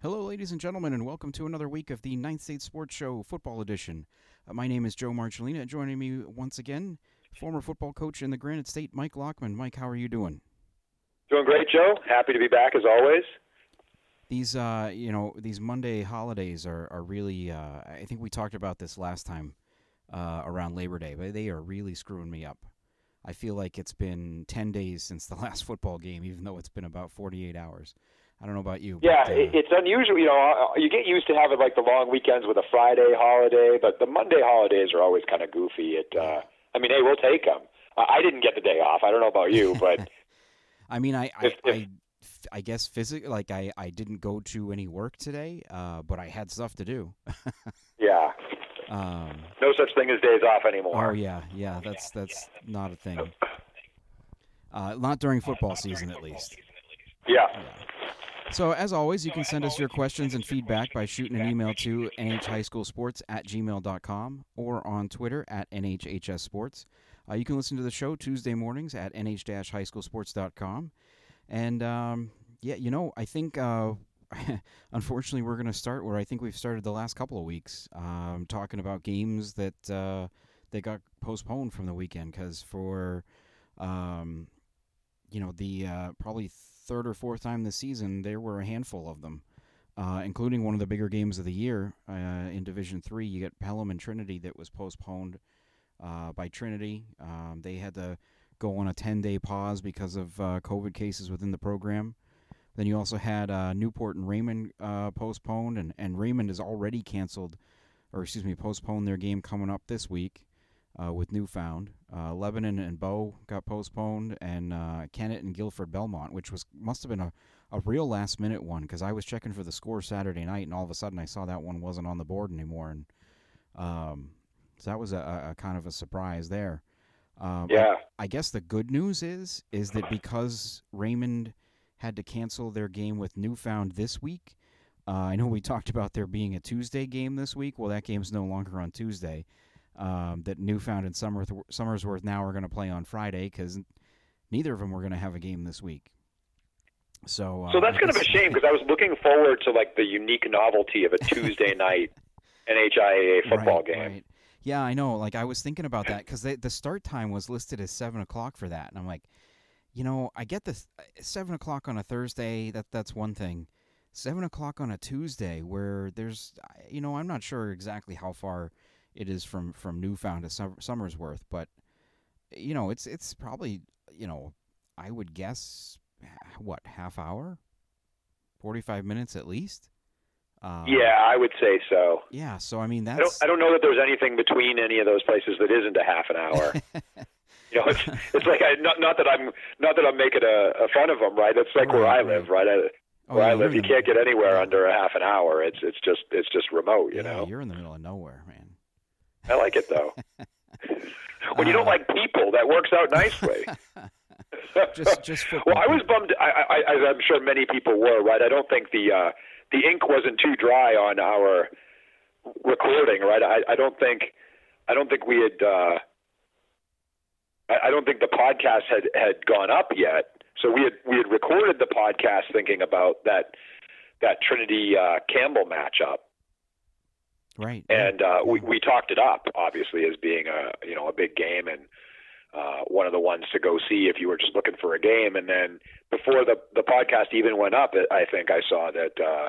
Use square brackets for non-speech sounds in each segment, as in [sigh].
Hello, ladies and gentlemen, and welcome to another week of the Ninth State Sports Show Football Edition. Uh, my name is Joe Marcellina. Joining me once again, former football coach in the Granite State, Mike Lockman. Mike, how are you doing? Doing great, Joe. Happy to be back as always. These, uh, you know, these Monday holidays are are really. Uh, I think we talked about this last time uh, around Labor Day, but they are really screwing me up. I feel like it's been ten days since the [laughs] last football game, even though it's been about forty eight hours. I don't know about you. Yeah, but, uh, it's unusual. You know, uh, you get used to having like the long weekends with a Friday holiday, but the Monday holidays are always kind of goofy. It, uh, I mean, hey, we'll take them. I didn't get the day off. I don't know about you, [laughs] but I mean, I, I, If- if- I, I guess physically, like I, I didn't go to any work today, uh, but I had stuff to do. [laughs] yeah, Um, no such thing as days off anymore. oh yeah, yeah, that's that's not a thing. [coughs] Uh, not during football season, at least. Yeah, So, as always, you can send us your questions and feedback by shooting an email to nhhighschoolsports at gmail.com or on Twitter at nhhssports. Uh, you can listen to the show Tuesday mornings at nh-highschoolsports.com. And, um, yeah, you know, I think, uh, [laughs] unfortunately, we're going to start where I think we've started the last couple of weeks, um, talking about games that, uh, got postponed from the weekend because for, um, you know, the uh, probably third or fourth time this season, there were a handful of them, uh, including one of the bigger games of the year uh, in Division Three. You get Pelham and Trinity that was postponed uh, by Trinity. Um, they had to go on a 10-day pause because of uh, COVID cases within the program. Then you also had uh, Newport and Raymond uh, postponed, and, and Raymond has already canceled, or excuse me, postponed their game coming up this week uh, with Newfound. Uh, Lebanon and Bow got postponed, and uh, Kennett and Gilford Belmont, which was must have been a, a real last minute one because I was checking for the score Saturday night, and all of a sudden I saw that one wasn't on the board anymore, and um, so that was a, a, kind of a surprise there. Um, I- yeah, I guess the good news is is that because Raymond had to cancel their game with Newfound this week. Uh, I know we [laughs] talked about there being a Tuesday game this week. Well, that game's no longer on Tuesday. Um, that Newfound and Somersworth now are going to play on Friday because neither of them were going to have a game this week. So, uh, so that's kind of a shame because I was looking forward to like the unique novelty of a Tuesday [laughs] night NHIAA football right, game. Right. Yeah, I know. Like I was thinking about that because the start time was listed as seven o'clock for that, and I'm like, you know, I get this seven o'clock on a Thursday. That that's one thing. Seven o'clock on a Tuesday, where there's, you know, I'm not sure exactly how far it is from from Newfound to Sum- Somersworth, but you know, it's it's probably, you know, I would guess what half hour, forty five minutes at least. Um, Yeah, I would say so. Yeah. So I mean, I don't, I don't know that there's anything between any of those places that isn't a half an hour. [laughs] You know, it's it's like I not not that I'm not that I'm making a, a fun of them, right? It's like where Right, I live, right? I, Oh, where yeah, I live, you can't get anywhere yeah. under a half an hour. It's it's just it's just remote, you yeah, know. you're in the middle of nowhere, man. I like it though. [laughs] when you don't Uh, like people, that works out nicely. [laughs] Just just football. well, I was bummed. I, I, I, I'm sure many people were, right? I don't think the uh, the ink wasn't too dry on our recording, right? I, I don't think I don't think we had. Uh, I, I don't think the podcast had had gone up yet. So we had we had recorded the podcast thinking about that that Trinity uh, Campbell matchup, right. and uh, we we talked it up obviously as being a you know a big game and uh, one of the ones to go see if you were just looking for a game. And then before the the podcast even went up, I think I saw that uh,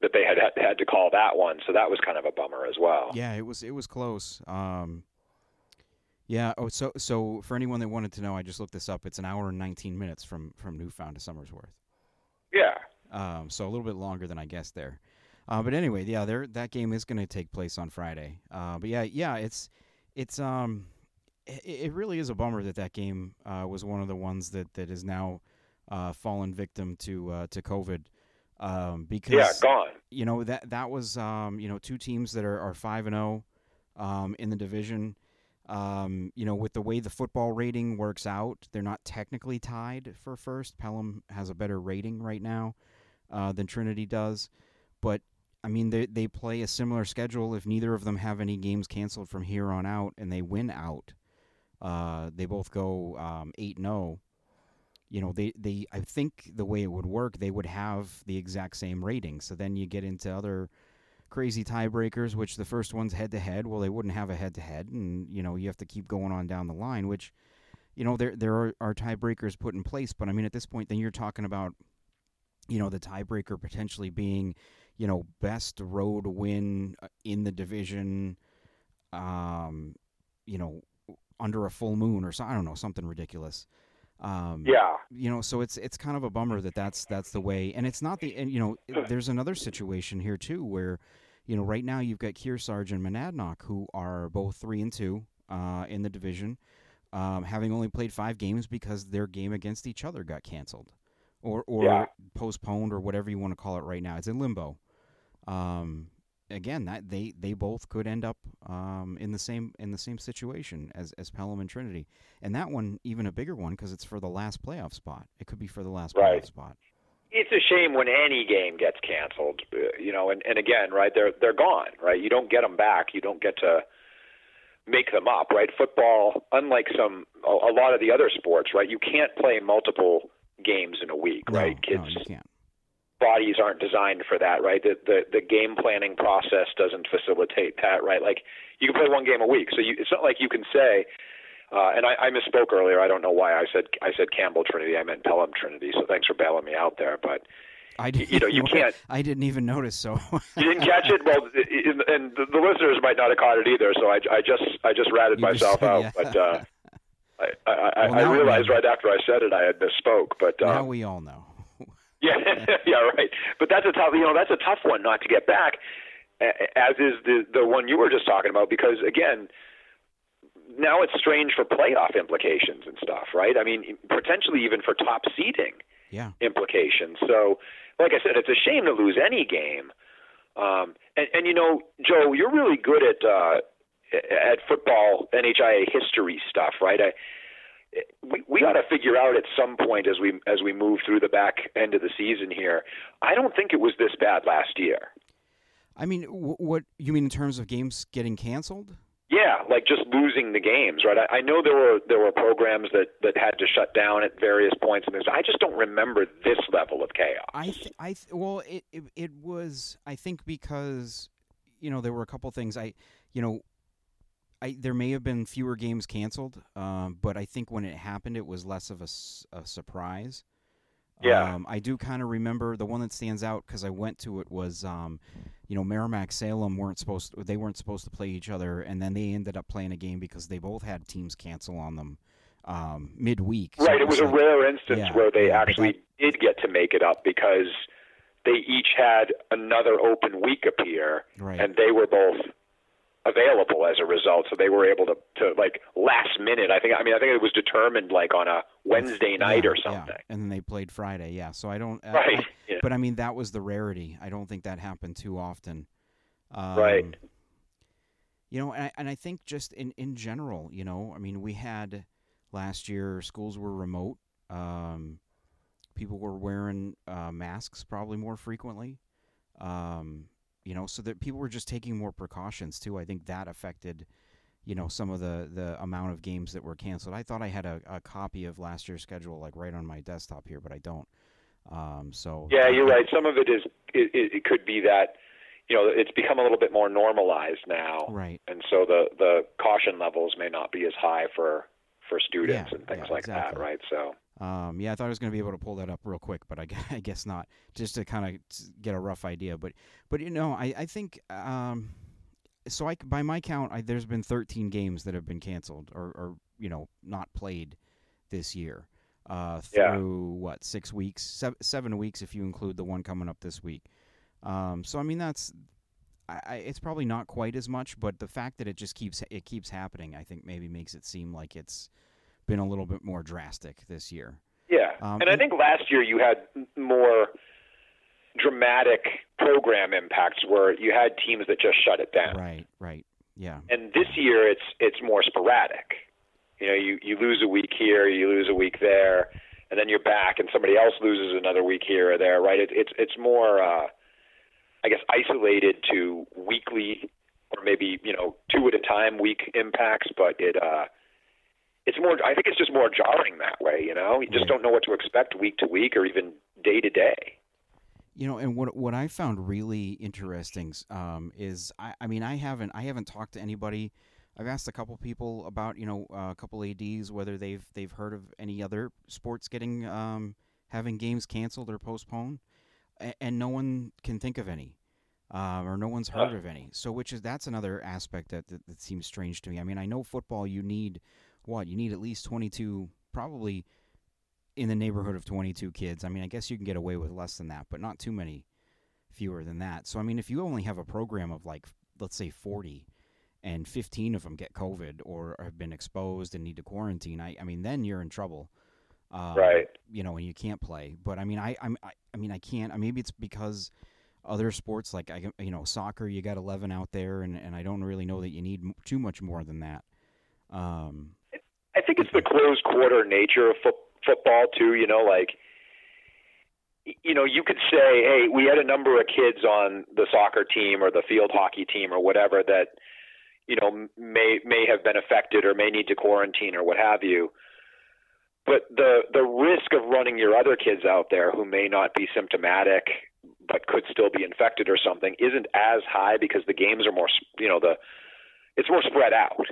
that they had had to call that one, so that was kind of a bummer as well. Yeah, it was it was close. Um, yeah. Oh, so so for anyone that wanted to know, I just looked this up. It's an hour and 19 minutes from from Newfound to Somersworth. Yeah. Um, so a little bit longer than I guessed there. Uh, but anyway, yeah, there that game is going to take place on Friday. Uh, but yeah, yeah, it's it's um, it, it really is a bummer that that game uh, was one of the ones that that is now uh, fallen victim to uh, to COVID. Um, because Yeah, gone. you know that that was um, you know two teams that are are five and zero um, in the division. Um, you know, with the way the football rating works out, they're not technically tied for first. Pelham has a better rating right now uh, than Trinity does, but I mean they they play a similar schedule. If neither of them have any games canceled from here on out, and they win out, uh, they both go um, eight and zero. you know, they, they I think the way it would work, they would have the exact same rating. So then you get into other crazy tiebreakers, which the first one's head to head. Well, they wouldn't have a head to head, and you know you have to keep going on down the line. Which, you know, there there are, are tiebreakers put in place, but I mean at this point, then you're talking about, you know, the tiebreaker potentially being, you know, best road win uh, in the division, um, you know, under a full moon or so I don't know something ridiculous. Um, yeah. You know, so it's it's kind of a bummer that that's that's the way, and it's not the and you know there's another situation here too where, you know, right now you've got Kearsarge and Monadnock who are both three and two uh, in the division, um, having only played five games because their game against each other got canceled, or or yeah. postponed or whatever you want to call it. Right now, it's in limbo. Um, again, that they they both could end up um, in the same in the same situation as as Pelham and Trinity, and that one even a bigger one because it's for the last playoff spot. It could be for the last right. playoff spot. It's a shame when any game gets canceled, uh, you know, and and again, right? They're they're gone, right? You don't get them back. You don't get to make them up, right? Football, unlike some a, a lot of the other sports, right? You can't play multiple games in a week, no, right? Kids no, you can't bodies aren't designed for that, right? The, the the game planning process doesn't facilitate that, right? Like you can play one game a week, so you, it's not like you can say. Uh, and I, I misspoke earlier. I don't know why I said I said Campbell Trinity. I meant Pelham Trinity. So thanks for bailing me out there. But I you know you can't. I didn't even notice. So [laughs] you didn't catch it. Well, and the, the listeners might not have caught it either. So I, I just I just ratted you myself just, out. Yeah. But uh, [laughs] I I, well, I realized right after I said it I had misspoke. But now um, we all know. [laughs] Yeah, [laughs] yeah, right. But that's a tough, you know, that's a tough one not to get back, as is the the one you were just talking about. Because again, now it's strange for playoff implications and stuff, right? I mean, potentially even for top seeding yeah. implications. So, like I said, it's a shame to lose any game. Um, and, and you know, Joe, you're really good at uh, at football NHIAA history stuff, right? I, we we got to figure out at some point as we as we move through the back end of the season here. I don't think it was this bad last year. I mean, w- what you mean in terms of games getting canceled? Yeah, like just losing the games, right? I, I know there were there were programs that that had to shut down at various points, and I just don't remember this level of chaos. I th- I th- well, it, it it was I think because you know there were a couple things I you know I, there may have been fewer games canceled, um, but I think when it happened, it was less of a, a surprise. Yeah, um, I do kind of remember the one that stands out because I went to it was, um, you know, Merrimack Salem weren't supposed to, they weren't supposed to play each other, and then they ended up playing a game because they both had teams cancel on them um, midweek. Right, so it was, like, a rare instance yeah, where they actually that, did get to make it up because they each had another open week appear, right. and they were both available as a result. So they were able to, to like last minute. I think. I mean, I think it was determined like on a Wednesday night yeah, or something. Yeah. And then they played Friday. Yeah. So I don't. Right. I, [laughs] yeah. But I mean, that was the rarity. I don't think that happened too often. Um, right. You know, and I, and I think just in in general, you know, I mean, we had last year schools were remote. Um, people were wearing uh, masks probably more frequently. Um, you know, so that people were just taking more precautions too. I think that affected, you know, some of the the amount of games that were canceled. I thought I had a, a copy of last year's schedule like right on my desktop here, but I don't. Um, so yeah, you're right. Some of it is it, it, could be that you know it's become a little bit more normalized now, right? And so the the caution levels may not be as high for for students yeah, and things yeah, like exactly. that, right? So um, yeah, I thought I was going to be able to pull that up real quick, but I, [laughs] I guess not. Just to kind of get a rough idea, but but you know, I I think um, so. I by my count, I, there's been 13 games that have been canceled or, or you know not played this year. Uh, through yeah. what six weeks, seven, seven weeks if you include the one coming up this week. Um, so I mean that's I, I, it's probably not quite as much, but the fact that it just keeps it keeps happening, I think maybe makes it seem like it's been a little bit more drastic this year. Yeah, um, and I think last year you had more dramatic program impacts where you had teams that just shut it down. Right, right, yeah. And this year it's it's more sporadic. You know, you you lose a week here, you lose a week there, and then you're back, and somebody else loses another week here or there. Right? It, it's it's more, uh, I guess, isolated to weekly or maybe you know two at a time week impacts, but it. Uh, it's more. I think it's just more jarring that way. You know, you just Yeah. don't know what to expect week to week or even day to day. You know, and what what I found really interesting um, is, I, I mean, I haven't I haven't talked to anybody. I've asked a couple people about, you know, uh, a couple ADs whether they've they've heard of any other sports getting um, having games canceled or postponed, and, and no one can think of any, um, or no one's heard Huh. of any. So, which is that's another aspect that, that that seems strange to me. I mean, I know football, you need what you need at least twenty two, probably in the neighborhood of 22 kids. I mean, I guess you can get away with less than that, but not too many fewer than that. So, I mean, if you only have a program of like, let's say 40 and 15 of them get COVID or have been exposed and need to quarantine, I, I mean, then you're in trouble. Um, Right. You know, and you can't play. But I mean, I, I'm, I, I mean, I can't. I maybe it's because other sports like I, you know, soccer, you got 11 out there, and, and I don't really know that you need m- too much more than that. Um, I think it's the closed quarter nature of fo- football too. You know, like you know, you could say, hey, we had a number of kids on the soccer team or the field hockey team or whatever that you know may may have been affected or may need to quarantine or what have you. But the the risk of running your other kids out there who may not be symptomatic but could still be infected or something isn't as high because the games are more you know the it's more spread out.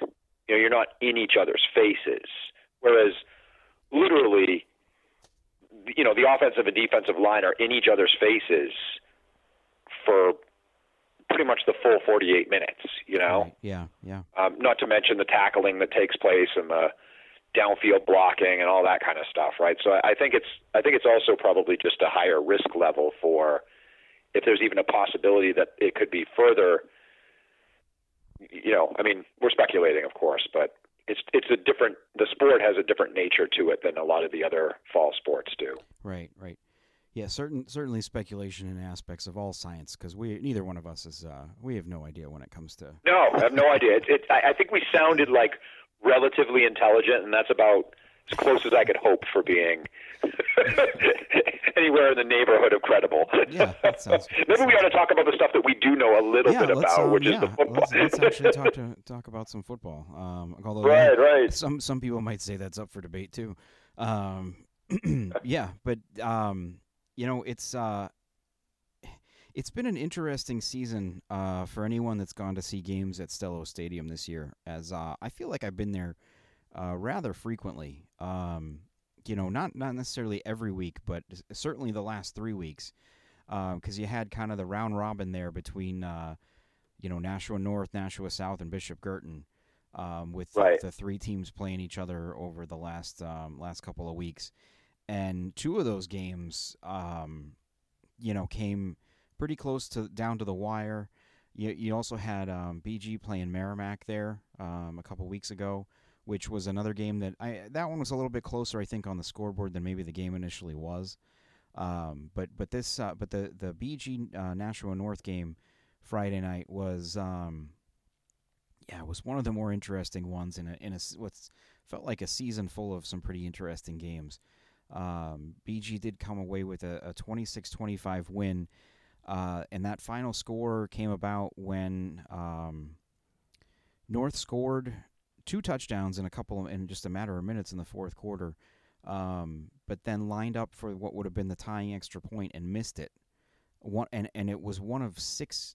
You know, you're not in each other's faces. Whereas literally, you know, the offensive and defensive line are in each other's faces for pretty much the full 48 minutes, you know? right. Yeah. Yeah. Um, not to mention the tackling that takes place and the downfield blocking and all that kind of stuff, right? So I I think it's I think it's also probably just a higher risk level for if there's even a possibility that it could be further you know, I mean, we're speculating, of course, but it's it's a different. The sport has a different nature to it than a lot of the other fall sports do. Right, right. Yeah, certain certainly speculation in aspects of all science because we neither one of us is uh, we have no idea when it comes to No, I have no idea. It, it, I, I think we sounded like relatively intelligent, and that's about as close as I could hope for being [laughs] anywhere in the neighborhood of credible. Yeah, that sounds- [laughs] Maybe we ought to talk about the stuff that we do know a little yeah. bit about, um, which yeah, is the football. let's, let's actually talk to [laughs] talk about some football. Um, although right, right. some some people might say that's up for debate too. Um, [clears throat] yeah, but um, you know it's uh, it's been an interesting season uh, for anyone that's gone to see games at Stellos Stadium this year. As uh, I feel like I've been there uh, rather frequently. Um, you know, not not necessarily every week, but certainly the last three weeks, because you had kind of the round robin there between uh, you know Nashua North, Nashua South, and Bishop Guertin, um, with the- Right. the, three teams playing each other over the last um, last couple of weeks, and two of those games, um, you know, came pretty close to down to the wire. You, you also had um, BG playing Merrimack there um, a couple weeks ago, which was another game that I that one was a little bit closer, I think, on the scoreboard than maybe the game initially was. Um, but but this uh, but the the BG uh, Nashua North game Friday night was um, yeah was one of the more interesting ones in a in a what's felt like a season full of some pretty interesting games. Um, BG did come away with a, a 26-25 win, uh, and that final score came about when um, North scored two touchdowns in a couple of, in just a matter of minutes in the fourth quarter, um, but then lined up for what would have been the tying extra point and missed it. One and and it was one of six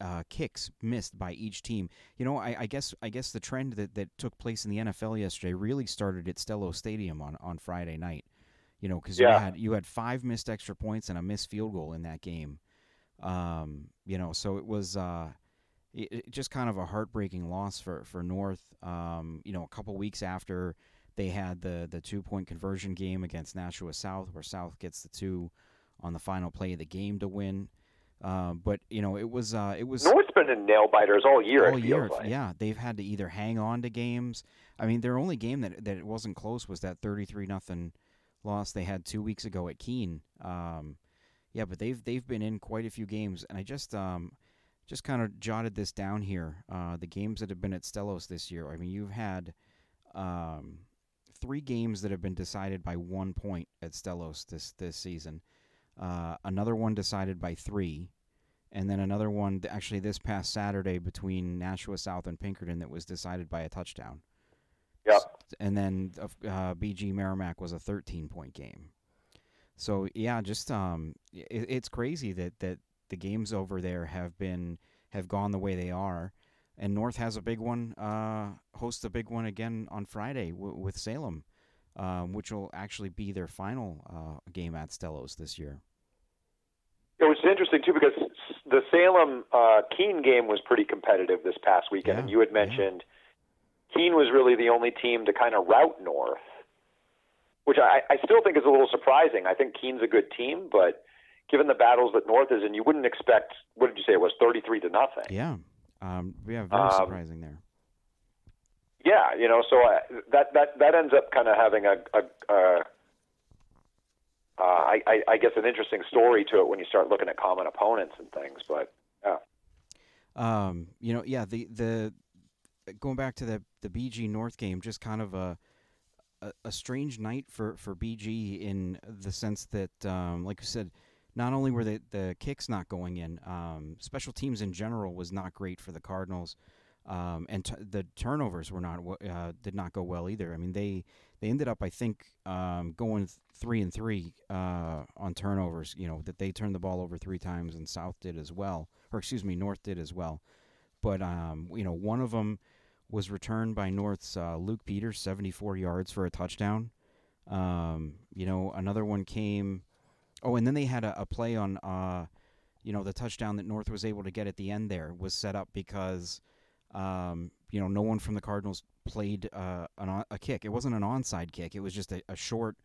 uh, kicks missed by each team. You know, I, I guess I guess the trend that, that took place in the NFL yesterday really started at Stellos Stadium on, on Friday night. You know, because Yeah. you had you had five missed extra points and a missed field goal in that game. Um, you know, so it was uh, it, it just kind of a heartbreaking loss for for North. Um, you know, a couple weeks after they had the the two point conversion game against Nashua South, where South gets the two on the final play of the game to win. Um, but you know, it was uh, it was North's been in nail biters all year. all year. like. Yeah, they've had to either hang on to games. I mean, their only game that that it wasn't close was that thirty three nothing loss they had two weeks ago at Keene. Um, yeah, but they've they've been in quite a few games, and I just um, just kind of jotted this down here. Uh, the games that have been at Stellos this year. I mean, you've had um, three games that have been decided by one point at Stellos this this season. Uh, another one decided by three, and then another one actually this past Saturday between Nashua South and Pinkerton that was decided by a touchdown. Yep. and then uh, BG Merrimack was a 13 point game. So yeah, just um, it, it's crazy that that the games over there have been have gone the way they are, and North has a big one, uh, hosts a big one again on Friday w- with Salem, um, which will actually be their final uh, game at Stellos this year. It was interesting too because the Salem uh, Keene game was pretty competitive this past weekend, Yeah, and you had mentioned Keene was really the only team to kind of route North, which I, I still think is a little surprising. I think Keene's a good team, but given the battles that North is in, you wouldn't expect. What did you say? It was thirty-three to nothing. Yeah, um, yeah, very Um, surprising there. Yeah, you know, so I, that that that ends up kind of having a, a, a uh, I, I, I guess an interesting story to it when you start looking at common opponents and things. But yeah, Um, you know, yeah, the the going back to the the BG North game, just kind of a a, a strange night for for BG in the sense that, um, like you said, not only were the the kicks not going in, um, special teams in general was not great for the Cardinals, um, and t- the turnovers were not uh, did not go well either. I mean, they they ended up, I think, um, going th- three and three uh, on turnovers. You know that they turned the ball over three times, and South did as well, or excuse me, North did as well. But um, you know, one of them was returned by North's uh, Luke Peters, 74 yards for a touchdown. Um, you know, another one came. Oh, and then they had a, a play on, uh, you know, the touchdown that North was able to get at the end there was set up because, um, you know, no one from the Cardinals played uh, an, on- a kick. It wasn't an onside kick. It was just a, a short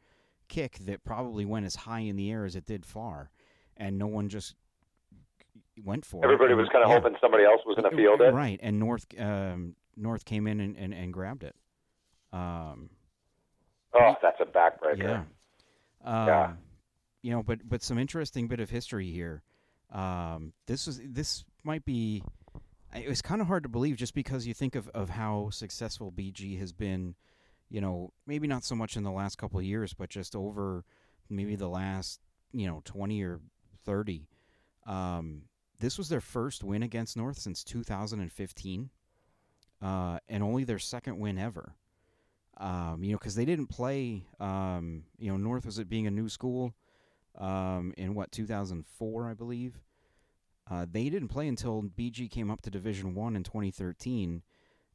kick that probably went as high in the air as it did far, and no one just went for it. everybody And- was kind of yeah. hoping somebody else was going to field it. Right, and North um, North came in and, and, and grabbed it. Um, Oh, that's a backbreaker. yeah. Um, Yeah. You know, but but some interesting bit of history here. Um, this was this might be. It was kind of hard to believe just because you think of, of how successful BG has been. You know, maybe not so much in the last couple of years, but just over maybe the last you know twenty or thirty. Um, this was their first win against North since 2015, uh, and only their second win ever. Um, you know, because they didn't play. Um, you know, North was it being a new school um, in what 2004, I believe. Uh, they didn't play until BG came up to Division One in 2013,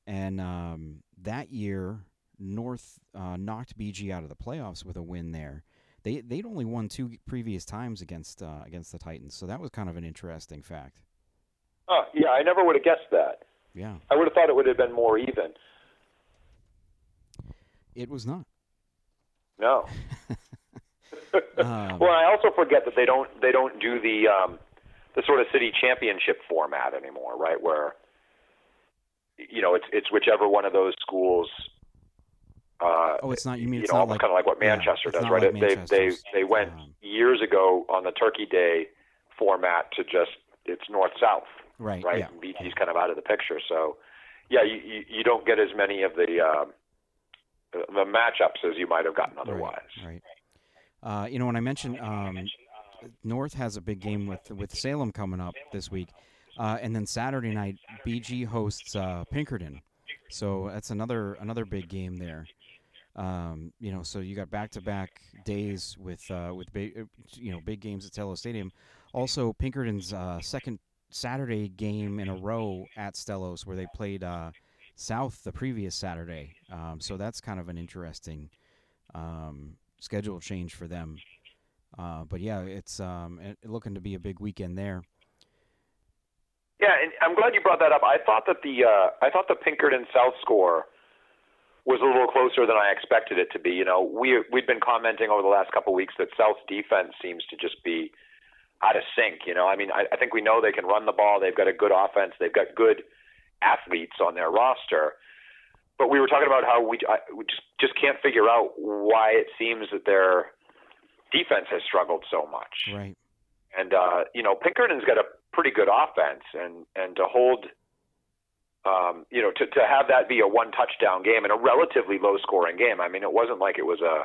and um, that year North uh, knocked BG out of the playoffs with a win there. They they'd only won two previous times against uh, against the Titans, so that was kind of an interesting fact. Oh, yeah, I never would have guessed that. Yeah, I would have thought it would have been more even. it was not. No. [laughs] [laughs] Um, well, I also forget that they don't they don't do the um, the sort of city championship format anymore, right? Where you know it's it's whichever one of those schools. Uh, Oh, it's not. You mean you it's know, not like kind of like what Manchester it's does, right? like they they they went um, years ago on the Turkey Day format to just it's north south, right. right? Yeah. And BG's kind of out of the picture, so yeah, you you, you don't get as many of the um, the the matchups as you might have gotten otherwise. Right. right. Uh, you know, when I mentioned um, North has a big game with with Salem coming up this week, uh, and then Saturday night BG hosts uh, Pinkerton, so that's another another big game there. Um, you know, so you got back to back days with uh, with big uh, you know big games at Stellos Stadium. Also, Pinkerton's uh, second Saturday game in a row at Stellos, where they played uh, South the previous Saturday. Um, so that's kind of an interesting um, schedule change for them. Uh, but yeah, it's um, looking to be a big weekend there. Yeah, and I'm glad you brought that up. I thought that the uh, I thought the Pinkerton South score was a little closer than I expected it to be. You know, we we've been commenting over the last couple of weeks that South's defense seems to just be out of sync. You know, I mean, I, I think we know they can run the ball. They've got a good offense. They've got good athletes on their roster. But we were talking about how we, I, we just just can't figure out why it seems that their defense has struggled so much. Right. And uh, you know, Pinkerton's got a pretty good offense, and and to hold, um, you know, to to have that be a one touchdown game and a relatively low scoring game. I mean, it wasn't like it was a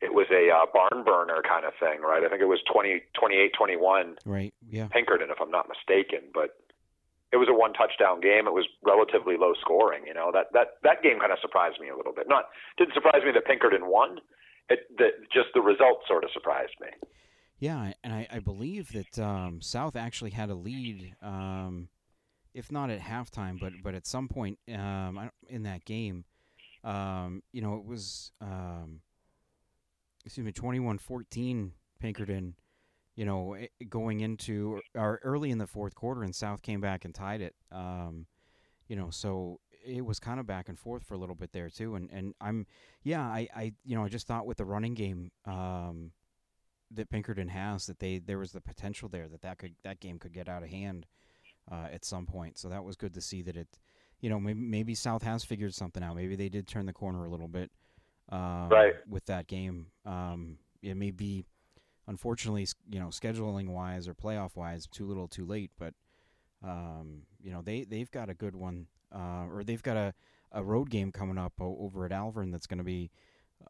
it was a uh, barn burner kind of thing, right? I think it was 20, 28, 21 Right. Yeah. Pinkerton, if I'm not mistaken. But it was a one touchdown game. It was relatively low scoring. You know that that that game kind of surprised me a little bit. Not didn't surprise me that Pinkerton won. It that just the result sort of surprised me. Yeah, and I, I believe that um, South actually had a lead, um, if not at halftime, but but at some point um, in that game. Um, you know, it was um, excuse me, 21-14 Pinkerton you know, going into or early in the fourth quarter, and South came back and tied it. Um, you know, so it was kind of back and forth for a little bit there too. And and I'm yeah, I I you know I just thought with the running game um, that Pinkerton has that they there was the potential there that that could that game could get out of hand uh, at some point. So that was good to see that it. You know, maybe, maybe South has figured something out. Maybe they did turn the corner a little bit, um, right? With that game, um, it may be unfortunately, you know, scheduling wise or playoff wise, too little, too late. But um, you know, they they've got a good one, uh, or they've got a, a road game coming up over at Alvirne that's going to be,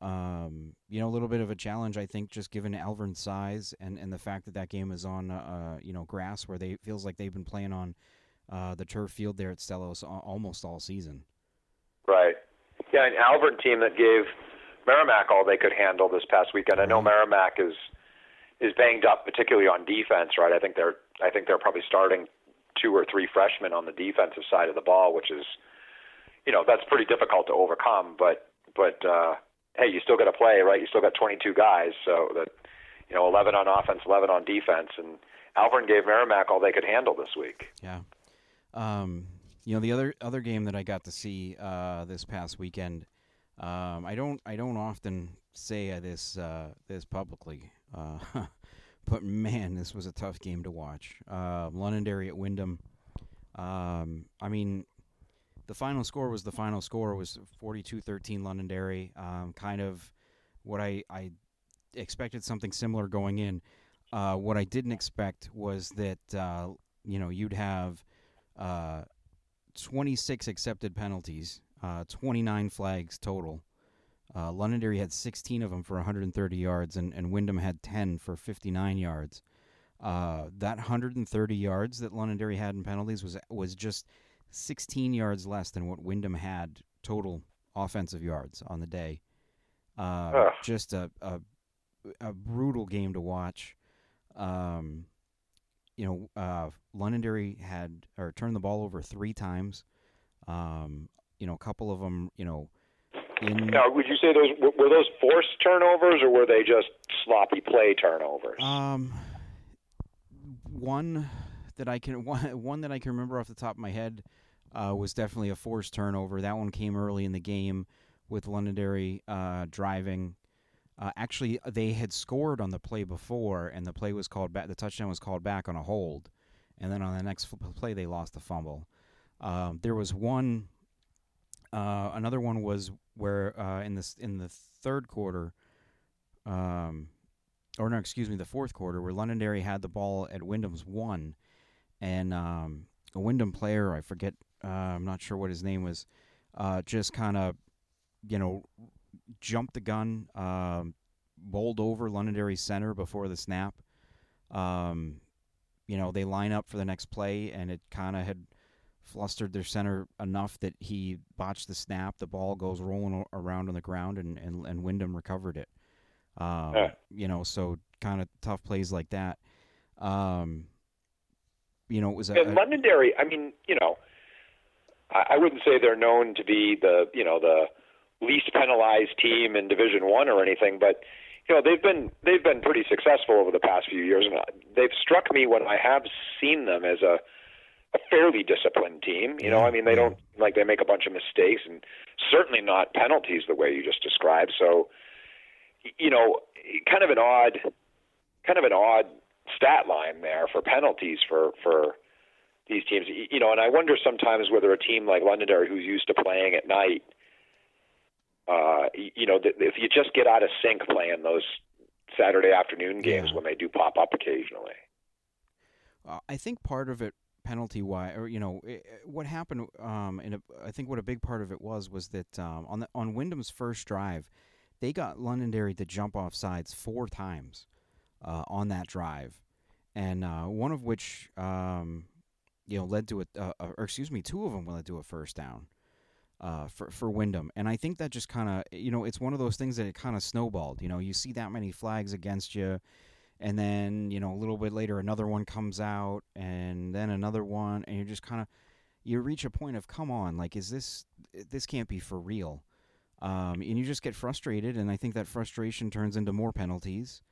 um, you know, a little bit of a challenge. I think just given Alvirne's size and, and the fact that that game is on, uh, you know, grass where they feels like they've been playing on uh, the turf field there at Stellos almost all season. Right. Yeah, an Alvirne team that gave Merrimack all they could handle this past weekend. I know Merrimack is is banged up, particularly on defense. Right, I think they're I think they're probably starting two or three freshmen on the defensive side of the ball, which is, you know, that's pretty difficult to overcome. But but uh, hey, you still got to play, right? You still got 22 guys, so that you know, 11 on offense, 11 on defense, and Alvirne gave Merrimack all they could handle this week. Yeah. Um, you know, the other other game that I got to see uh, this past weekend. Um, I don't I don't often say this uh, this publicly, uh, [laughs] but man, this was a tough game to watch. Uh, Londonderry at Windham. Um, I mean, the final score was the final score was 42-13 Londonderry. Um, kind of what I, I expected something similar going in. Uh, what I didn't expect was that uh, you know you'd have uh, 26 accepted penalties, uh, 29 flags total. Uh, Londonderry had 16 of them for 130 yards, and, and Windham had 10 for 59 yards. Uh, that 130 yards that Londonderry had in penalties was was just 16 yards less than what Windham had total offensive yards on the day. Uh, just a, a, a brutal game to watch. Um, you know, uh, Londonderry had or turned the ball over three times. Um, you know, a couple of them, you know, in now, would you say those were those forced turnovers or were they just sloppy play turnovers? Um, one that I can [laughs] one, one that I can remember off the top of my head uh, was definitely a forced turnover. That one came early in the game with Londonderry uh, driving. Uh, actually, they had scored on the play before, and the play was called back. The touchdown was called back on a hold, and then on the next play, they lost the fumble. Um, there was one. Uh, another one was where uh, in this in the third quarter, um, or no, excuse me, the fourth quarter, where Londonderry had the ball at Windham's one, and um, a Windham player, I forget, uh, I'm not sure what his name was, uh, just kind of, you know, jumped the gun, um, bowled over Londonderry center before the snap. Um, you know, they line up for the next play, and it kind of had flustered their center enough that he botched the snap. The ball goes rolling around on the ground, and and, and Windham recovered it. Um, yeah. You know, so kind of tough plays like that. Um, you know, it was a, and Londonderry. I mean, you know, I, I wouldn't say they're known to be the you know the least penalized team in Division One or anything, but you know they've been they've been pretty successful over the past few years. And they've struck me when I have seen them as a a fairly disciplined team. You know, I mean, they don't like they make a bunch of mistakes, and certainly not penalties the way you just described. So, you know, kind of an odd, kind of an odd stat line there for penalties for for these teams. You know, and I wonder sometimes whether a team like Londonderry, who's used to playing at night, uh, you know, if you just get out of sync playing those Saturday afternoon games yeah. when they do pop up occasionally. Uh, I think part of it penalty wise, or you know, it, what happened? Um, and I think what a big part of it was was that um, on the on Windham's first drive, they got Londonderry to jump off sides four times uh, on that drive, and uh, one of which um, you know, led to a, or excuse me, two of them led to a first down uh, for for Windham, and I think that just kind of, you know, it's one of those things that it kind of snowballed. You know, you see that many flags against you, and then you know a little bit later another one comes out, and then another one, and you're just kind of, you reach a point of, come on, like, is this this can't be for real? Um, and you just get frustrated, and I think that frustration turns into more penalties.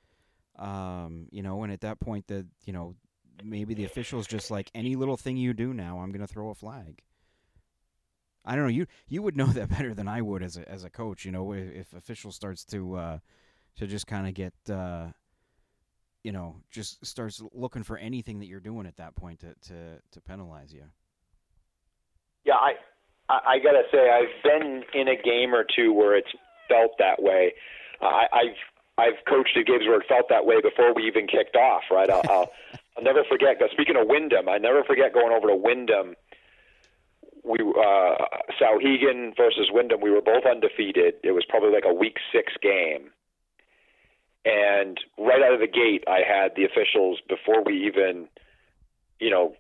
Um, you know, and at that point, the you know maybe the officials just like any little thing you do now, I'm going to throw a flag. I don't know. You you would know [laughs] that better than I would as a as a coach. You know, if, if official starts to uh, to just kind of get uh, you know just starts looking for anything that you're doing at that point to to, to penalize you. Yeah, I I, I gotta say I've been in a game or two where it's felt that way. Uh, I, I've I've coached at games where it felt that way before we even kicked off. Right, I'll I'll, [laughs] I'll never forget. Speaking of Windham, I never forget going over to Windham we uh, Souhegan versus Windham. We were both undefeated. It was probably like a week six game, and right out of the gate, I had the officials before we even, you know,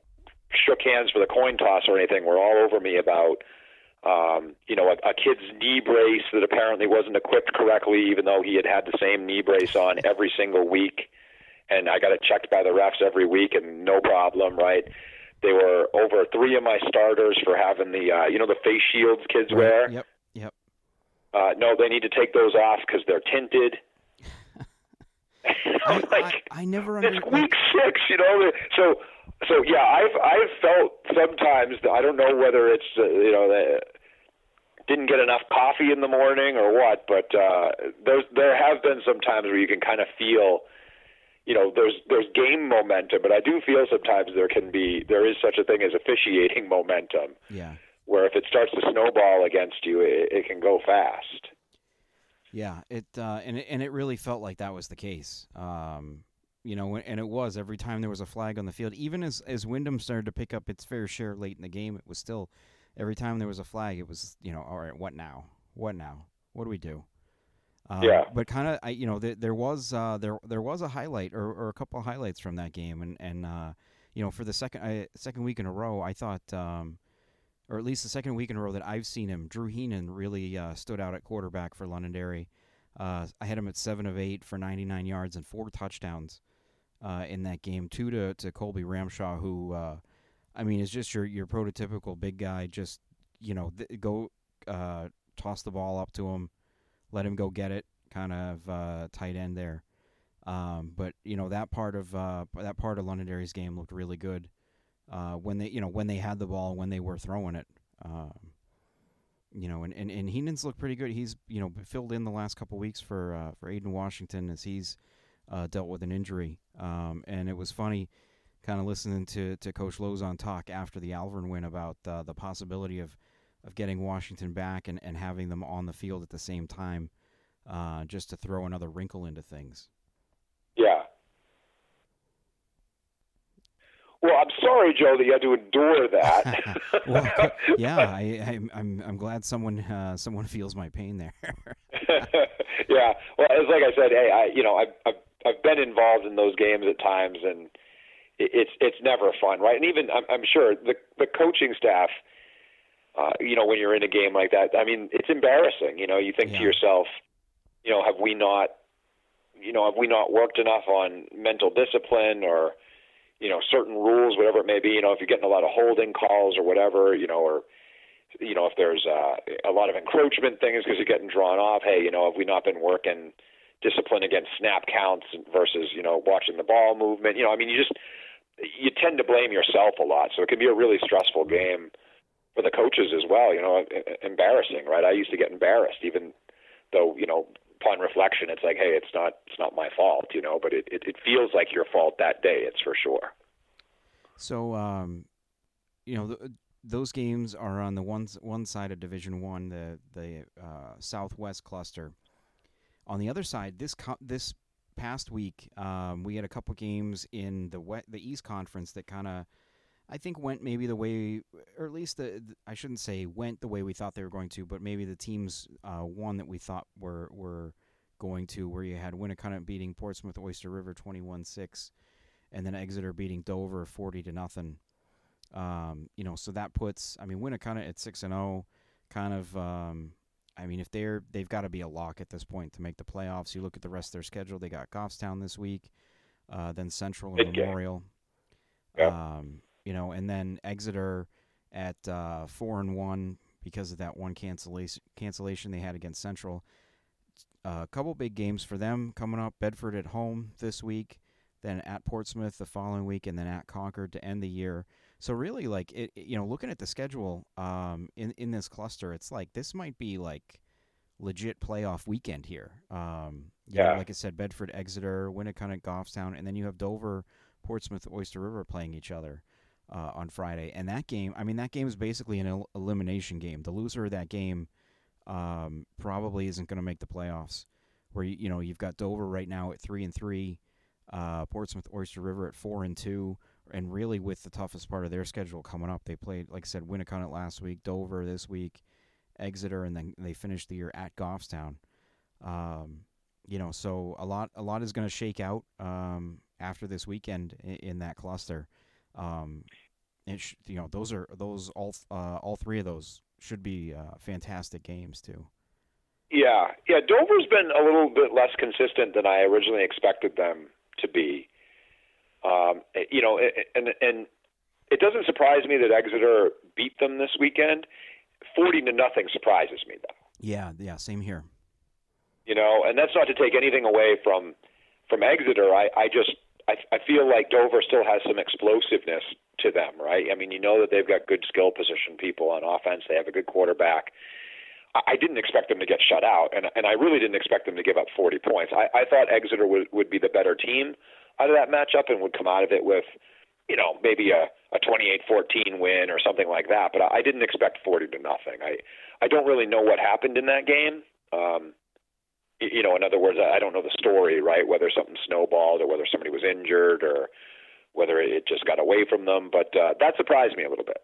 shook hands for the coin toss or anything. Were all over me about. Um, you know, a, a kid's knee brace that apparently wasn't equipped correctly, even though he had had the same knee brace on every single week. And I got it checked by the refs every week, and no problem, right? They were over three of my starters for having the uh, you know the face shields kids wear. Yep. Yep. Uh, no, they need to take those off because they're tinted. I, [laughs] like, I, I, never It's week six, you know. So, so yeah, I've I've felt sometimes I don't know whether it's uh, you know they didn't get enough coffee in the morning or what, but uh, there's there have been some times where you can kind of feel you know there's there's game momentum, but I do feel sometimes there can be there is such a thing as officiating [laughs] momentum. Yeah. Where if it starts to snowball against you, it, it can go fast. Yeah, it uh, and it, and it really felt like that was the case. Um, you know, and it was every time there was a flag on the field. Even as as Windham started to pick up its fair share late in the game, it was still every time there was a flag, it was you know, all right, what now? What now? What do we do? Um, yeah. But kind of, you know, there, there was uh, there there was a highlight or, or a couple of highlights from that game, and and uh, you know, for the second uh, second week in a row, I thought, um, or at least the second week in a row that I've seen him, Drew Heenan really uh, stood out at quarterback for Londonderry. Uh, I had him at seven of eight for 99 yards and four touchdowns uh, in that game. Two to to Colby Ramshaw, who, I mean, is just your your prototypical big guy. Just you know, th- go toss the ball up to him let him go get it, kind of uh, tight end there. Um, but you know that part of uh, that part of Londonderry's game looked really good uh, when they you know when they had the ball when they were throwing it. Um, you know, and, and, and Heenan's looked pretty good. He's you know filled in the last couple weeks for uh, for Aiden Washington as he's uh, dealt with an injury. Um, and it was funny, kind of listening to, to Coach Lozon talk after the Alvirne win about uh, the possibility of of getting Washington back and, and having them on the field at the same time, uh, just to throw another wrinkle into things. Yeah. Well, I'm sorry, Joe, that you had to endure that. [laughs] well, [laughs] yeah, I, am I'm, I'm glad someone uh, someone feels my pain there. [laughs] yeah, well, it's like I said, hey, I you know I've, I've I've been involved in those games at times, and it's it's never fun, right? And even I'm, I'm sure the the coaching staff uh, you know, when you're in a game like that. I mean, it's embarrassing. You know, you think yeah. to yourself, you know, have we not, you know, have we not worked enough on mental discipline or, you know, certain rules, whatever it may be. You know, if you're getting a lot of holding calls or whatever, you know, or you know, if there's uh, a lot of encroachment things because you're getting drawn off. Hey, you know, have we not been working discipline against snap counts versus you know watching the ball movement? You know, I mean, you just you tend to blame yourself a lot, so it can be a really stressful game for the coaches as well. You know, embarrassing, right? I used to get embarrassed, even though you know, upon reflection, it's like, hey, it's not it's not my fault, you know, but it it, it feels like your fault that day. It's for sure. So, um, you know, th- those games are on the one one side of Division One, the the uh, Southwest cluster. On the other side, this co- this past week, um, we had a couple games in the we- the East Conference that kind of I think went maybe the way, or at least the, I shouldn't say went the way we thought they were going to, but maybe the teams uh, won that we thought were were going to. Where you had Winnacunnet beating Portsmouth Oyster River twenty one six, and then Exeter beating Dover forty to nothing. Um, you know, so that puts I mean Winnacunnet at six and zero, kind of. Um, I mean, if they're they've got to be a lock at this point to make the playoffs. You look at the rest of their schedule; they got Goffstown this week, uh, then Central and Memorial. Yep. Um, you know, and then Exeter at uh, four and one because of that one cancellation cancellation they had against Central. Uh, a couple big games for them coming up. Bedford at home this week, then at Portsmouth the following week, and then at Concord to end the year. So really, like it, you know, looking at the schedule um, in in this cluster, it's like this might be like legit playoff weekend here. Um, you know, Yeah. like I said, Bedford, Exeter, Winnacunnet, Goffstown, and then you have Dover, Portsmouth, Oyster River playing each other uh, on Friday. And that game, I mean, that game is basically an el- elimination game. The loser of that game um, probably isn't going to make the playoffs. Where you, know you've got Dover right now at three and three, uh, Portsmouth, Oyster River at four and two, and really with the toughest part of their schedule coming up, they played like I said, Winnacunnet last week, Dover this week, Exeter, and then they finished the year at Goffstown. Um, you know, so a lot a lot is going to shake out um, after this weekend in, in that cluster. Um, it sh- you know those are those all uh, all three of those should be uh, fantastic games too. Yeah, yeah. Dover's been a little bit less consistent than I originally expected them to be. Um, you know, and and it doesn't surprise me that Exeter beat them this weekend. Forty to nothing surprises me though. Yeah, yeah, same here. You know, and that's not to take anything away from from Exeter. I I just I I feel like Dover still has some explosiveness to them, right? I mean, you know that they've got good skill position people on offense. They have a good quarterback. I I didn't expect them to get shut out, and and I really didn't expect them to give up 40 points. I, I thought Exeter would would be the better team out of that matchup and would come out of it with, you know, maybe a a 28-14 win or something like that. But I, I didn't expect 40 to nothing. I I don't really know what happened in that game. Um, you know, in other words, I don't know the story, right? Whether something snowballed or whether somebody was injured or whether it just got away from them. But uh, that surprised me a little bit.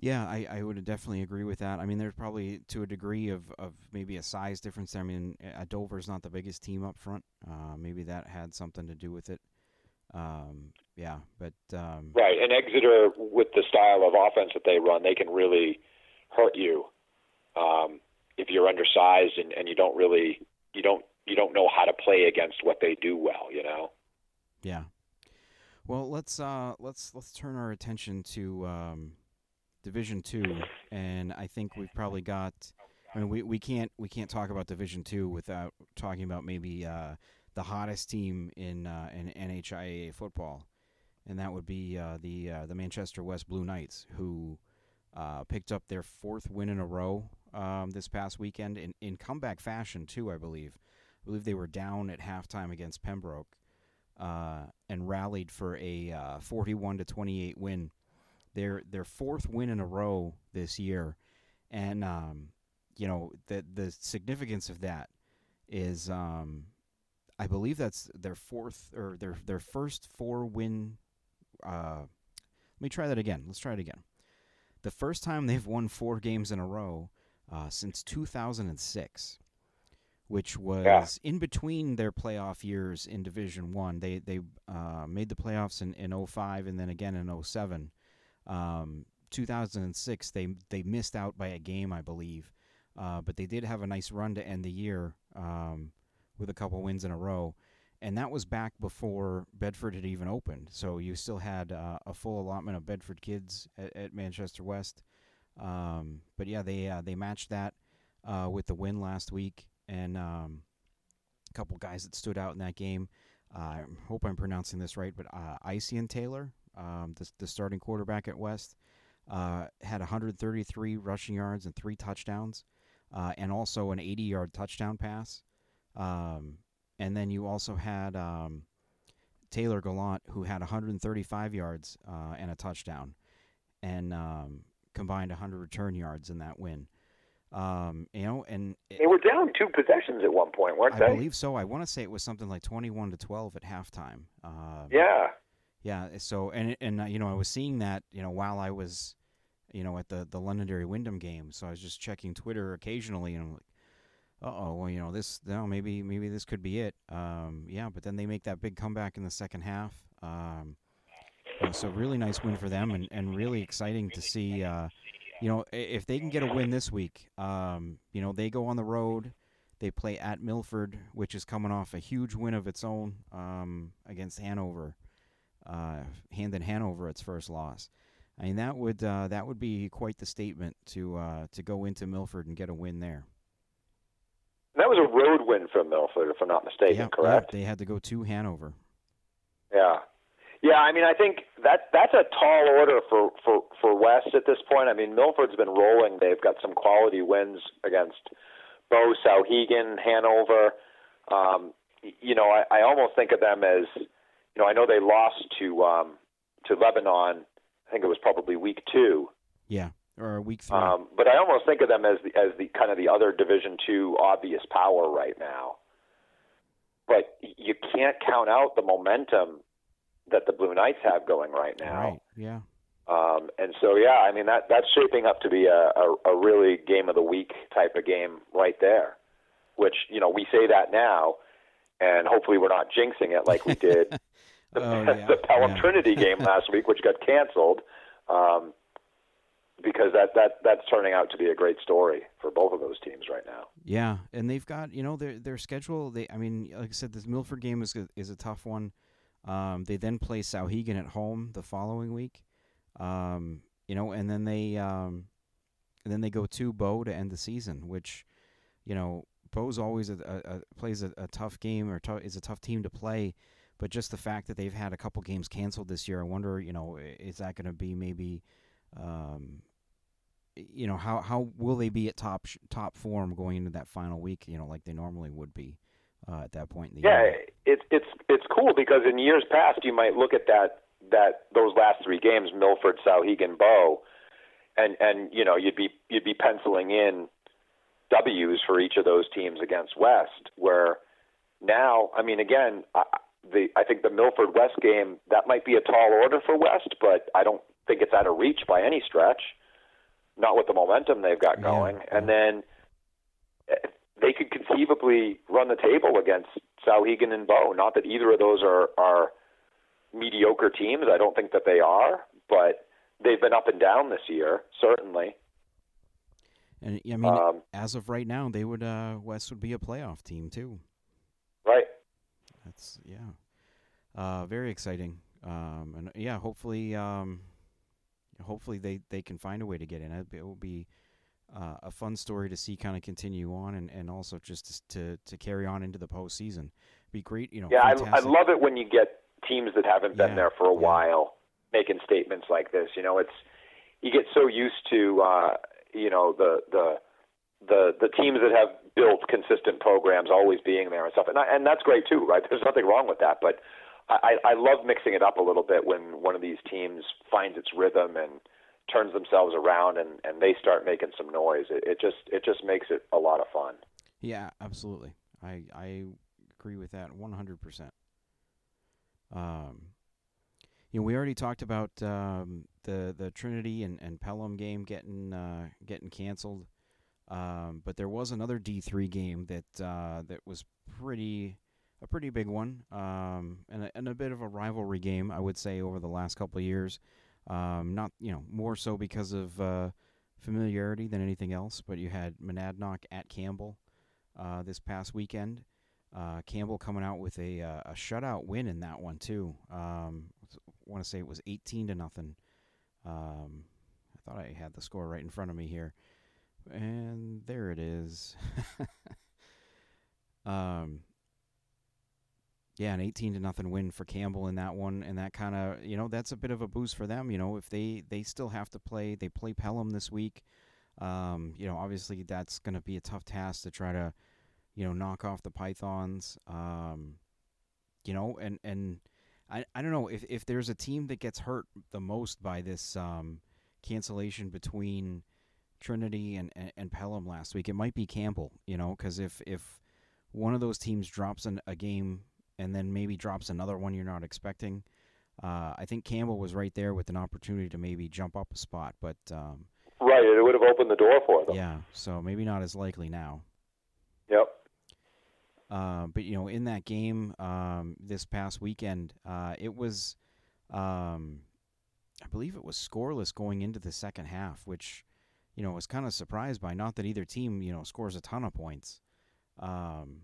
Yeah, I, I would definitely agree with that. I mean, there's probably to a degree of, of maybe a size difference there. I mean, Dover's not the biggest team up front. Uh, maybe that had something to do with it. Um, yeah, but um, Right, and Exeter, with the style of offense that they run, they can really hurt you um, if you're undersized and, and you don't really you don't you don't know how to play against what they do well. You know. yeah. Well, let's uh, let's let's turn our attention to um, Division Two, and I think we've probably got. I mean, we, we can't we can't talk about Division Two without talking about maybe uh, the hottest team in uh, in NHIAA football, and that would be uh, the uh, the Manchester West Blue Knights, who uh, picked up their fourth win in a row um, this past weekend in, in comeback fashion too. I believe. I believe they were down at halftime against Pembroke, uh, and rallied for a uh, forty-one to twenty-eight win. Their their fourth win in a row this year, and um, you know the the significance of that is um, I believe that's their fourth or their their first four win. Uh, let me try that again. Let's try it again. The first time they've won four games in a row uh, since 2006, which was in between their playoff years in Division One. They they uh, made the playoffs in, in 05 and then again in 07. Um, 2006 they they missed out by a game, I believe, uh, but they did have a nice run to end the year um, with a couple wins in a row, and that was back before Bedford had even opened. So you still had uh, a full allotment of Bedford kids at, at Manchester West. Um, but yeah, they uh, they matched that uh, with the win last week, and um, a couple guys that stood out in that game. Uh, I hope I'm pronouncing this right, but uh, Ician Taylor, um, the, the starting quarterback at West, uh, had 133 rushing yards and three touchdowns, uh, and also an 80-yard touchdown pass. Um, and then you also had um, Taylor Gallant, who had 135 yards uh, and a touchdown, and um, combined 100 return yards in that win. Um, you know, and it- They were down two possessions at one point, weren't I they? I believe so. I want to say it was something like 21 to 12 at halftime. Um, Yeah. yeah. So and and uh, you know I was seeing that you know while I was you know at the the Londonderry Windham game, so I was just checking Twitter occasionally, and I'm like, uh oh, well you know this no maybe maybe this could be it. Um, yeah, but then they make that big comeback in the second half. Um, know, so really nice win for them, and, and really exciting to see. Uh, you know, if they can get a win this week, um, you know, they go on the road. They play at Milford, which is coming off a huge win of its own um, against Hanover. Uh, handed Hanover its first loss. I mean that would uh, that would be quite the statement to uh, to go into Milford and get a win there. That was a road win for Milford, if I'm not mistaken. Yeah, correct? Yeah, they had to go to Hanover. Yeah, yeah. I mean, I think that that's a tall order for for for West at this point. I mean, Milford's been rolling. They've got some quality wins against Bow, Souhegan, Hanover. Um, you know, I, I almost think of them as you know, I know they lost to um, to Lebanon. I think it was probably week two. Yeah, or week three. Um, but I almost think of them as the as the kind of the other Division two obvious power right now. But you can't count out the momentum that the Blue Knights have going right now. Right. Yeah. Um, and so, yeah, I mean that that's shaping up to be a, a, a really game of the week type of game right there. Which you know we say that now, and hopefully we're not jinxing it like we did [laughs] the, oh, [laughs] yeah. the Pelham yeah. Trinity game last week, which got canceled, um, because that that that's turning out to be a great story for both of those teams right now. Yeah, and they've got you know their their schedule. They I mean, like I said, this Milford game is a, is a tough one. Um, they then play Souhegan at home the following week. Um, you know, and then they um, and then they go to Bow to end the season, which you know Bow's always a, a, a plays a, a, tough game or t- is a tough team to play. But just the fact that they've had a couple games canceled this year, I wonder, you know, is that going to be maybe, um, you know, how how will they be at top sh- top form going into that final week? You know, like they normally would be uh, at that point in the yeah, year. It's it's it's cool because in years past you might look at that that those last three games, Milford, Souhegan, Bow, and and you know you'd be you'd be penciling in W's for each of those teams against West. Where now, I mean, again, I, the I think the Milford West game that might be a tall order for West, but I don't think it's out of reach by any stretch. Not with the momentum they've got going, Yeah. and then eh, they could conceivably run the table against Souhegan and Bow. Not that either of those are are mediocre teams. I don't think that they are, but they've been up and down this year, certainly. And I mean, Um, as of right now, they would uh, West would be a playoff team too. right. That's yeah, uh, very exciting. Um, and yeah, hopefully, um, hopefully they, they can find a way to get in. It, it will be uh, a fun story to see kind of continue on, and, and also just to to carry on into the postseason. Be great, you know. Yeah, I, I love it when you get teams that haven't been Yeah, there for a yeah. while making statements like this. You know, it's you get so used to uh, you know the the the the teams that have built consistent programs always being there and stuff, and I, and that's great too, right? There's nothing wrong with that, but I, I love mixing it up a little bit when one of these teams finds its rhythm and turns themselves around and, and they start making some noise. It, it just it just makes it a lot of fun. Yeah, absolutely. I I agree with that one hundred percent. Um, you know, we already talked about um, the the Trinity and, and Pelham game getting uh, getting canceled, um, but there was another D three game that uh, that was pretty a pretty big one, um, and a, and a bit of a rivalry game, I would say, over the last couple of years. Um, not you know more so because of uh, familiarity than anything else, but you had Monadnock at Campbell uh, this past weekend. Uh, Campbell coming out with a uh, a shutout win in that one too. Um, want to say it was eighteen to nothing. Um, I thought I had the score right in front of me here, and there it is. [laughs] um, yeah, an eighteen to nothing win for Campbell in that one, and that kind of you know that's a bit of a boost for them. You know, if they they still have to play, they play Pelham this week. Um, you know, obviously that's going to be a tough task to try to you know, knock off the Pythons. Um, you know, and and I I don't know if if there's a team that gets hurt the most by this um, cancellation between Trinity and, and and Pelham last week, it might be Campbell. You know, because if if one of those teams drops an, a game and then maybe drops another one you're not expecting. Uh, I think Campbell was right there with an opportunity to maybe jump up a spot, but um, Right, it would have opened the door for them. yeah, so maybe not as likely now. Yep. Uh, but you know, in that game um, this past weekend, uh, it was um, I believe it was scoreless going into the second half, which you know was kind of surprised by. Not that either team you know scores a ton of points, um,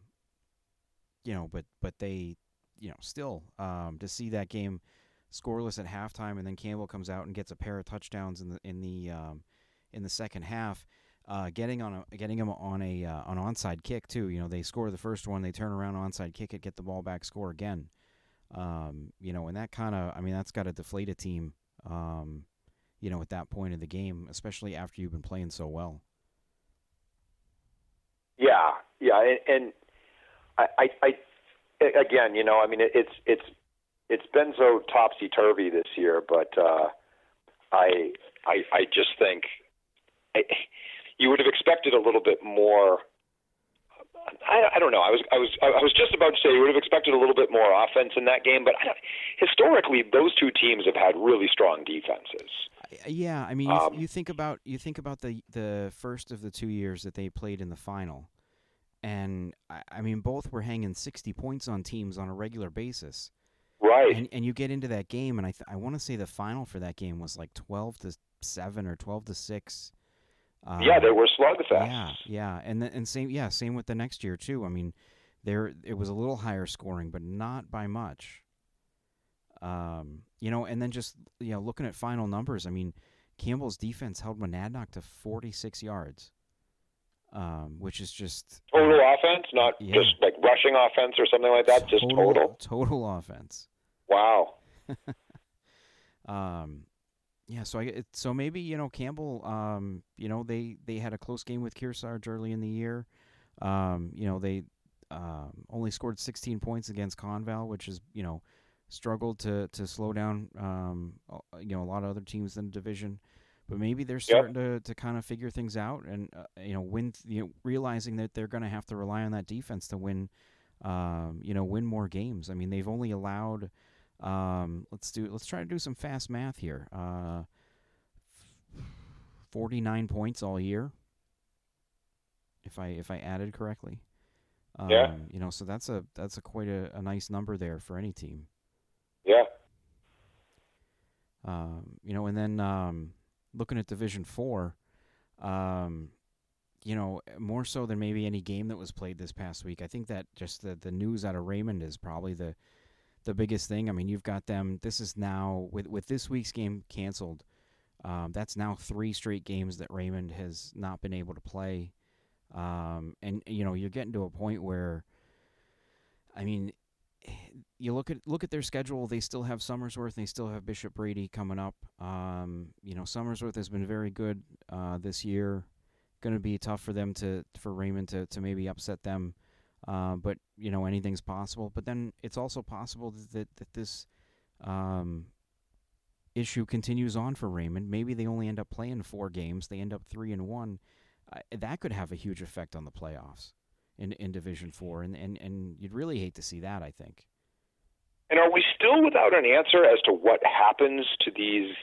you know, but but they you know still um, to see that game scoreless at halftime, and then Campbell comes out and gets a pair of touchdowns in the in the um, in the second half. Uh, getting on a getting them on a uh, an onside kick too. You know, they score the first one, they turn around onside kick it, get the ball back, score again. Um, you know, and that kind of, I mean, that's got to deflate a team. Um, you know, at that point of the game, especially after you've been playing so well. Yeah, yeah, and, and I, I, I, again, you know, I mean, it, it's it's it's been so topsy turvy this year, but uh, I, I, I just think. I, you would have expected a little bit more. I, I don't know. I was I was I was just about to say you would have expected a little bit more offense in that game, but I, historically those two teams have had really strong defenses. Yeah, I mean, you, um, you think about you think about the the first of the two years that they played in the final, and I, I mean both were hanging sixty points on teams on a regular basis. Right. And, and you get into that game, and I th- I want to say the final for that game was like twelve to seven or twelve to six um, yeah, they were slugfests. Yeah, yeah, and the, and same yeah, same with the next year too. I mean, there it was a little higher scoring, but not by much. Um, you know, and then just you know, looking at final numbers, I mean, Campbell's defense held Monadnock to 46 yards, um, which is just total uh, offense, not yeah. just like rushing offense or something like that. Total, just total total offense. Wow. [laughs] um, yeah, so I so maybe you know Campbell, um, you know they they had a close game with Kearsarge early in the year. Um, you know they um, only scored 16 points against Conval, which is you know struggled to to slow down um, you know a lot of other teams in the division. But maybe they're starting yep. to, to kind of figure things out and uh, you know win you know realizing that they're going to have to rely on that defense to win um, you know win more games. I mean they've only allowed um, let's do. Let's try to do some fast math here. Uh, Forty-nine points all year. If I if I added correctly. Um, yeah. You know, so that's a that's a quite a, a nice number there for any team. Yeah. Um, you know, and then um, looking at Division Four, um, you know, more so than maybe any game that was played this past week. I think that just the the news out of Raymond is probably the the biggest thing. I mean, you've got them. This is now with with this week's game canceled. Um, that's now three straight games that Raymond has not been able to play. Um, and you know, you're getting to a point where, I mean, you look at look at their schedule. They still have Somersworth. They still have Bishop Brady coming up. Um, you know, Somersworth has been very good uh, this year. Going to be tough for them to for Raymond to to maybe upset them. Uh, but you know anything's possible. But then it's also possible that that this um, issue continues on for Raymond. Maybe they only end up playing four games. They end up three and one. Uh, that could have a huge effect on the playoffs in in Division Four, and, and and you'd really hate to see that. I think. And are we still without an answer as to what happens to these?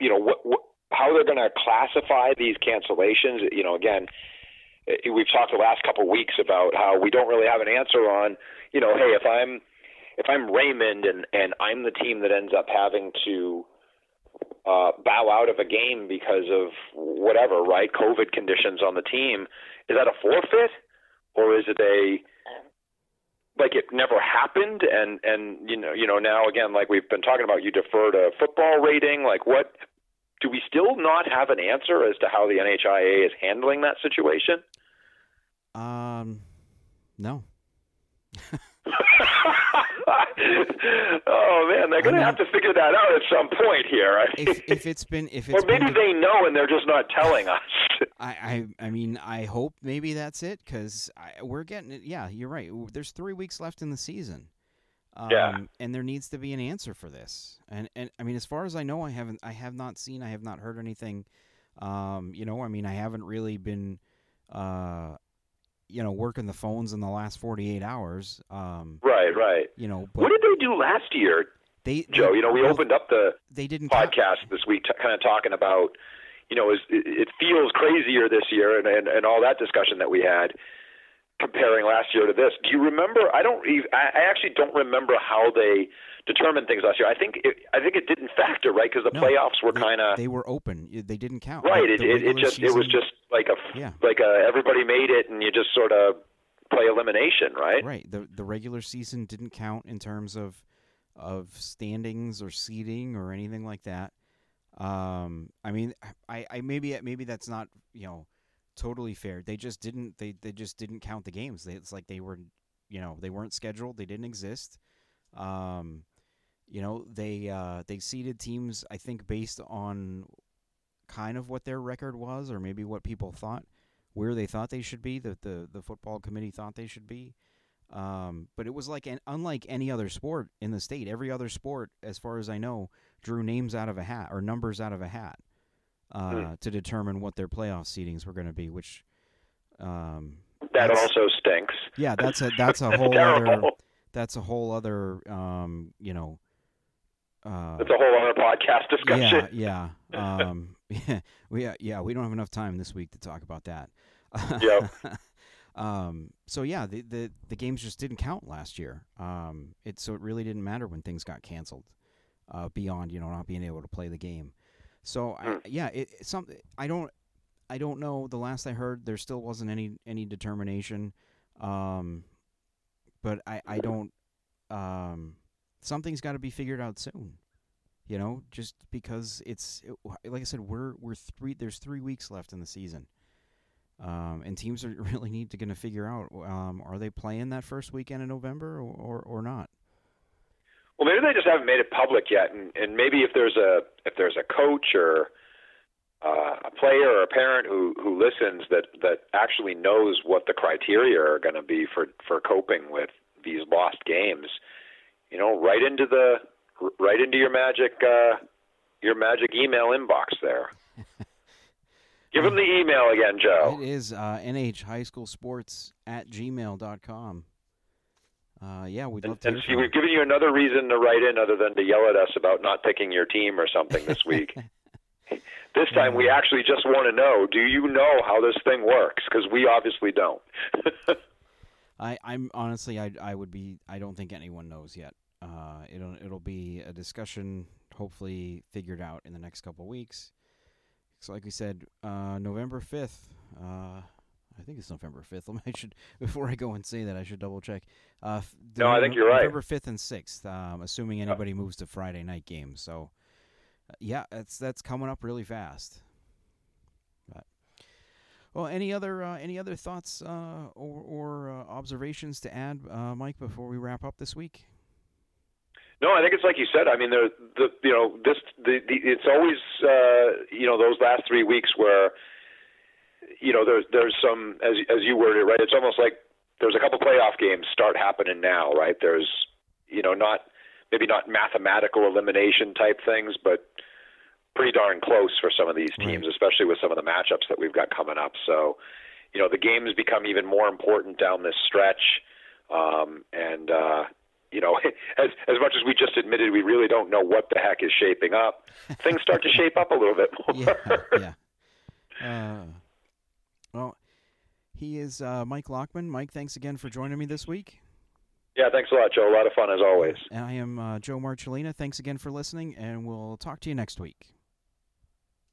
You know what, what how they're going to classify these cancellations. You know, again, Eh, we've talked the last couple of weeks about how we don't really have an answer on, you know, hey, if I'm if I'm Raymond and and I'm the team that ends up having to uh, bow out of a game because of whatever, right? COVID conditions on the team. Is that a forfeit, or is it a like it never happened? And and you know, you know, now again, like we've been talking about, you defer to football rating. Like what do we still not have an answer as to how the NHIAA is handling that situation? Um, no. [laughs] oh man, they're going to have to figure that out at some point here. if, if it's been, if it's or maybe been, they know and they're just not telling us. I, I, I mean, I hope maybe that's it because we're getting it. Yeah, you're right. There's three weeks left in the season. Um, yeah. And there needs to be an answer for this. And and I mean, as far as I know, I haven't, I have not seen, I have not heard anything. Um, you know, I mean, I haven't really been, uh, you know, working the phones in the last 48 hours. Um, right, right. You know, what did they do last year? They, Joe, they, you know, we well, opened up the they didn't podcast this week, t- kind of talking about, you know, it, it feels crazier this year, and, and and all that discussion that we had comparing last year to this. Do you remember? I don't. I actually don't remember how they determined things last year. I think it, I think it didn't factor right because the No, playoffs were kind of they were open. They didn't count. right. Like, It, it, just it was just like a Yeah. like a everybody made it and you just sort of play elimination, right? right. The the regular season didn't count in terms of of standings or seeding or anything like that. Um, I mean, I, I maybe maybe that's not you know totally fair. They just didn't they, they just didn't count the games. They, it's like they were you know they weren't scheduled. They didn't exist. Um, you know they uh, they seeded teams. I think based on kind of what their record was, or maybe what people thought where they thought they should be. That the the football committee thought they should be. Um, but it was like an, unlike any other sport in the state. Every other sport, as far as I know, drew names out of a hat or numbers out of a hat uh, Hmm. to determine what their playoff seedings were going to be. Which, um, That also stinks. yeah, that's a that's a [laughs] That's whole other that's a whole other um, you know. Uh, That's a whole other podcast discussion. yeah, yeah, um, [laughs] yeah, we yeah we don't have enough time this week to talk about that. Yep. [laughs] um, so yeah, the, the the games just didn't count last year. Um, it so it really didn't matter when things got canceled. Uh, beyond you know not being able to play the game. So I, Hmm. yeah, it, it's something I don't I don't know. The last I heard, there still wasn't any any determination. Um, but I I don't. Um, something's got to be figured out soon. You know, just because it's it, like I said, we're we're three. There's three weeks left in the season, um, and teams are [laughs] really need to to figure out: um, are they playing that first weekend in November or or, or not? Well, maybe they just haven't made it public yet, and, and maybe if there's a if there's a coach or uh, a player or a parent who who listens that that actually knows what the criteria are going to be for for coping with these lost games, you know, right into the right into your magic uh, your magic email inbox there. [laughs] Give them the email again, Joe. It is uh, nhhighschoolsports at gmail.com. Uh, yeah, we'd love and, to. And we've given you another reason to write in other than to yell at us about not picking your team or something this week. [laughs] this time, we actually just want to know do you know how this thing works? Because we obviously don't. [laughs] I, am honestly, I, I would be, I don't think anyone knows yet. Uh, it'll, it'll be a discussion, hopefully figured out in the next couple weeks. So, like we said, uh, November 5th, I think it's November fifth. [laughs] I should before I go and say that, I should double check. Uh, No, I think you're right. November fifth and sixth. Um, assuming anybody moves to Friday night games. So, uh, yeah, that's that's coming up really fast. But well, any other uh, any other thoughts uh, or, or uh, observations to add, uh, Mike, before we wrap up this week? No, I think it's like you said. I mean, there, the you know this the, the it's always uh, you know those last three weeks where you know there's there's some as as you worded it right. It's almost like there's a couple playoff games start happening now, right? There's you know not maybe not mathematical elimination type things, but pretty darn close for some of these teams, especially with some of the matchups that we've got coming up. So you know the games become even more important down this stretch, um, and uh, you know, [laughs] as as much as we just admitted, we really don't know what the heck is shaping up. Things start to shape up a little bit more. [laughs] yeah, yeah. Uh, well, he is uh, Mike Lockman. Mike, thanks again for joining me this week. Yeah, thanks a lot, Joe. A lot of fun as always. And I am uh, Joe Marcellina. Thanks again for listening, and we'll talk to you next week.